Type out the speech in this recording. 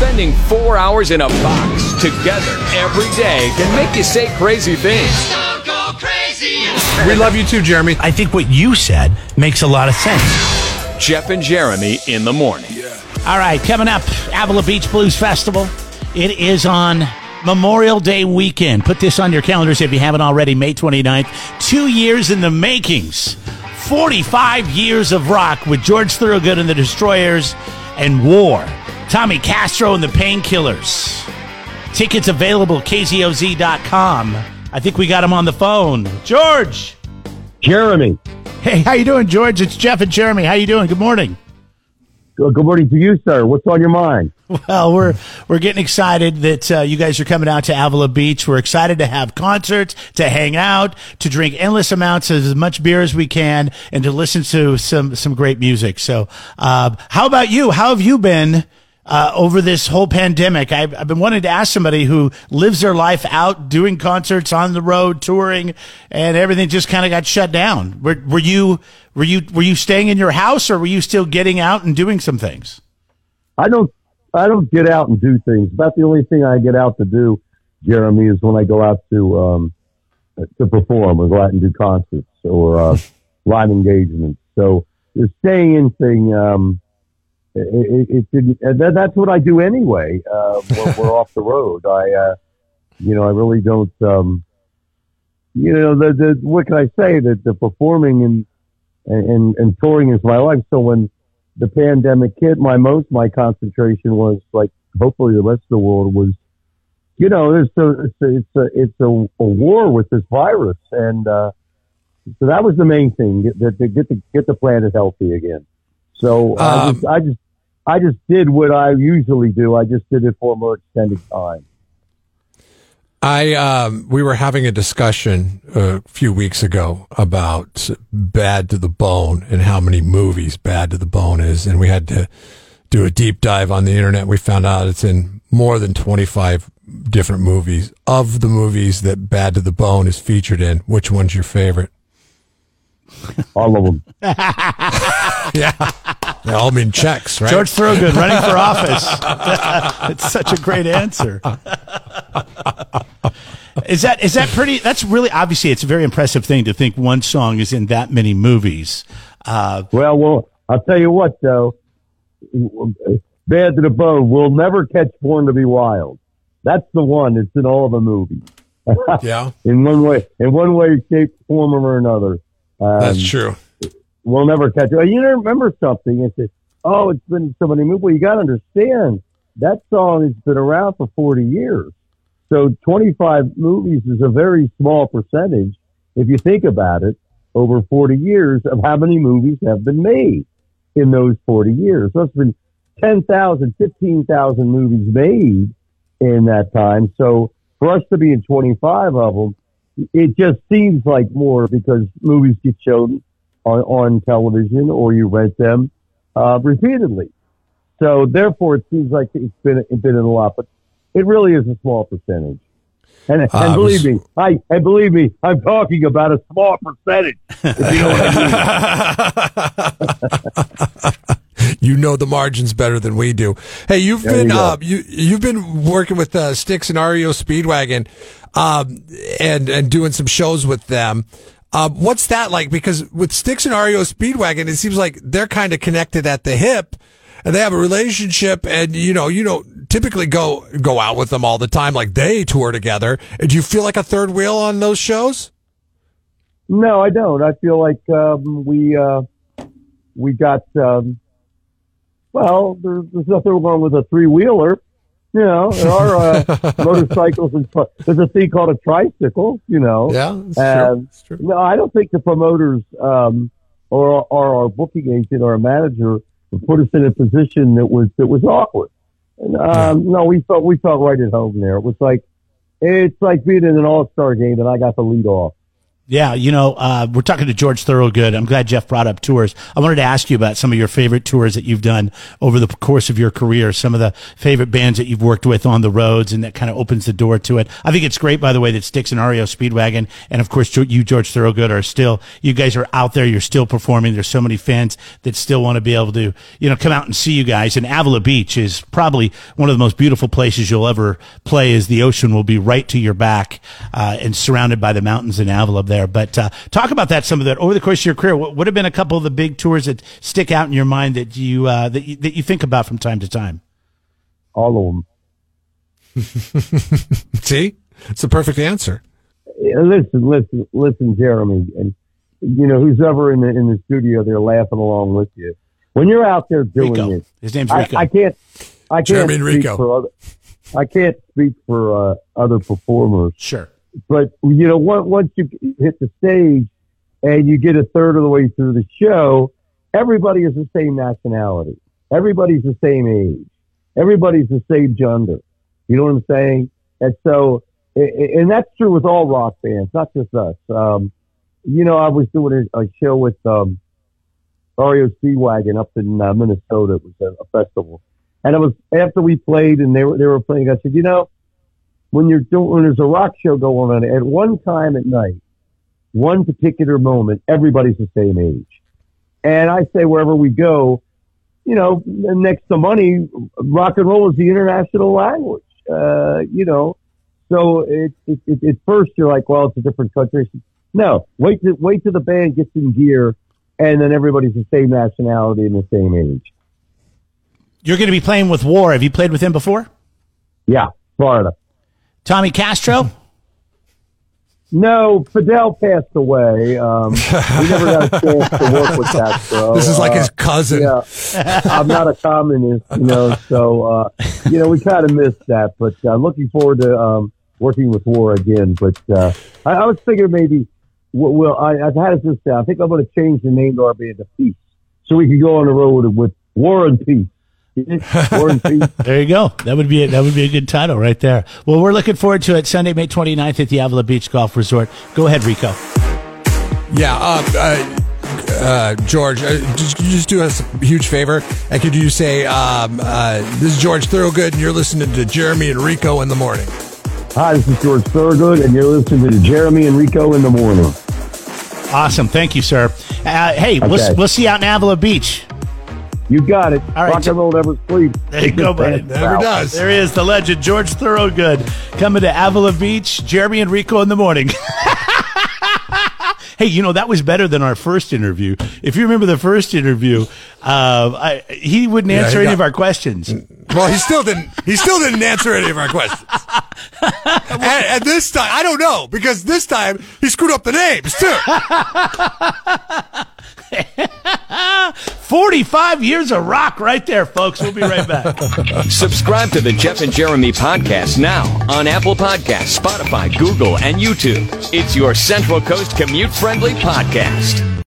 Spending four hours in a box together every day can make you say crazy things. We love you too, Jeremy. I think what you said makes a lot of sense. Jeff and Jeremy in the morning. All right, coming up, Avila Beach Blues Festival. It is on Memorial Day weekend. Put this on your calendars if you haven't already, May 29th. Two years in the makings. 45 years of rock with George Thorogood and the Destroyers and War. Tommy Castro and the Painkillers. Tickets available, kzoz.com. I think we got him on the phone. George! Jeremy. Hey, how you doing, George? It's Jeff and Jeremy. How you doing? Good morning. Good good morning to you, sir. What's on your mind? Well, we're we're getting excited that uh, you guys are coming out to Avila Beach. We're excited to have concerts, to hang out, to drink endless amounts of as much beer as we can, and to listen to some some great music. So, uh, how about you? How have you been? Uh, over this whole pandemic, I've, I've been wanting to ask somebody who lives their life out doing concerts on the road, touring, and everything just kind of got shut down. Were, were you were you were you staying in your house, or were you still getting out and doing some things? I don't I don't get out and do things. About the only thing I get out to do, Jeremy, is when I go out to um, to perform or go out and do concerts or uh, live engagements. So the staying in thing, um, it, it, it, it that, that's what I do anyway. Uh, when we're off the road. I, uh, you know, I really don't. Um, you know, the, the what can I say that the performing and and and touring is my life. So when the pandemic hit, my most my concentration was like hopefully the rest of the world was, you know, it's a it's a it's a, it's a, a war with this virus, and uh, so that was the main thing get the, get the get the planet healthy again. So I, Um, just, I just I just did what I usually do. I just did it for a more extended time. I um, we were having a discussion a few weeks ago about Bad to the Bone and how many movies Bad to the Bone is, and we had to do a deep dive on the internet. We found out it's in more than twenty five different movies. Of the movies that Bad to the Bone is featured in, which one's your favorite? All of them. Yeah, they all mean checks, right? George Thorogood running for office. it's such a great answer. is that is that pretty? That's really obviously it's a very impressive thing to think one song is in that many movies. Uh, Well, well, I'll tell you what though. Bad to the bone. We'll never catch Born to be Wild. That's the one. It's in all of the movies. yeah, in one way, in one way, shape, form, or another. Um, that's true. We'll never catch it. Oh, you remember something and say, "Oh, it's been so many movies." Well, you got to understand that song has been around for forty years. So twenty-five movies is a very small percentage if you think about it. Over forty years of how many movies have been made in those forty years. So it's been 10,000, 15,000 movies made in that time. So for us to be in 25 of them, it just seems like more because movies get shown on, on television or you rent them uh, repeatedly. So therefore, it seems like it's been it's been in a lot, but it really is a small percentage. And, and Uh, it believe was- me, I and believe me, I'm talking about a small percentage. If you know what I mean. you know the margins better than we do. Hey, you've There been you uh, you you've been working with uh, Styx and REO Speedwagon, um, and and doing some shows with them. Uh, what's that like? Because with Styx and REO Speedwagon, it seems like they're kind of connected at the hip, and they have a relationship. And you know, you don't typically go go out with them all the time. Like they tour together. Do you feel like a third wheel on those shows? No, I don't. I feel like um, we uh, we got um, well. There's, there's nothing wrong with a three wheeler. You know, there are uh, motorcycles and there's a thing called a tricycle. You know, Yeah, it's Um, It's true. no, I don't think the promoters um, or or our booking agent or our manager put us in a position that was that was awkward. And, um, No, we felt we felt right at home there. It was like it's like being in an all star game and I got the lead off. Yeah, you know, uh, we're talking to George Thorogood. I'm glad Jeff brought up tours. I wanted to ask you about some of your favorite tours that you've done over the course of your career, some of the favorite bands that you've worked with on the roads, and that kind of opens the door to it. I think it's great, by the way, that Styx and REO Speedwagon, and of course, you, George Thorogood, are still, you guys are out there, you're still performing. There's so many fans that still want to be able to, you know, come out and see you guys. And Avila Beach is probably one of the most beautiful places you'll ever play, as the ocean will be right to your back uh, and surrounded by the mountains in Avila there there. But uh, talk about that some of that over the course of your career. What would have been a couple of the big tours that stick out in your mind that you uh, that you, that you think about from time to time? All of them. See, it's the perfect answer. Listen, listen, listen, Jeremy, and you know who's ever in the in the studio, they're laughing along with you. When you're out there doing Rico. it, his name's Rico. I, I can't. I can't Jeremy and speak Rico. for other. I can't speak for uh, other performers, sure. But you know, once, you hit the stage and you get a third of the way through the show, everybody is the same nationality. Everybody's the same age. Everybody's the same gender. You know what I'm saying? And so, and that's true with all rock bands, not just us. Um, you know, I was doing a, a show with um, REO Speedwagon up in uh, Minnesota. It was a, a festival, and it was after we played and they were they were playing. I said, you know, when you're doing when there's a rock show going on at one time at night, one particular moment, everybody's the same age. And I say wherever we go, you know, next to money, rock and roll is the international language. Uh, you know, so it, it, it, at first you're like, well, it's a different country. No, wait to wait till the band gets in gear, and then everybody's the same nationality and the same age. You're going to be playing with War. Have you played with him before? Yeah, Florida. Tommy Castro. No, Fidel passed away. Um, we never got a chance to work with Castro. This is like Uh, his cousin. Yeah, I'm not a communist, you know, so uh, you know we kind of missed that. But I'm uh, looking forward to um, working with War again. But uh, I, I was thinking maybe, well, well I, I've had it this down. I think I'm going to change the name to our band to Peace, so we can go on the road with War and Peace. War and Peace. There you go. That would be a, that would be a good title right there. Well, we're looking forward to it Sunday, May 29th at the Avila Beach Golf Resort. Go ahead, Rico. Yeah, uh, uh, uh, George, uh, just, could you just do us a huge favor? And could you say, um, uh, this is George Thorogood, and you're listening to Jeremy and Rico in the morning? Hi, this is George Thorogood, and you're listening to Jeremy and Rico in the morning. Awesome. Thank you, sir. Uh, hey, we'll, we'll see you out in Avila Beach. You got it. All right, Rock and roll never sleeps. There you go, buddy. Never does. There he is, the legend, George Thorogood, coming to Avila Beach. Jeremy and Rico in the morning. hey, you know that was better than our first interview. If you remember the first interview, uh, I, he wouldn't Yeah, answer he any got- of our questions. Well, he still didn't. He still didn't answer any of our questions. and, and this time, I don't know because this time he screwed up the names too. 45 years of rock right there, folks. We'll be right back. Subscribe to the Jeff and Jeremy podcast now on Apple Podcasts, Spotify, Google, and YouTube. It's your Central Coast commute friendly podcast.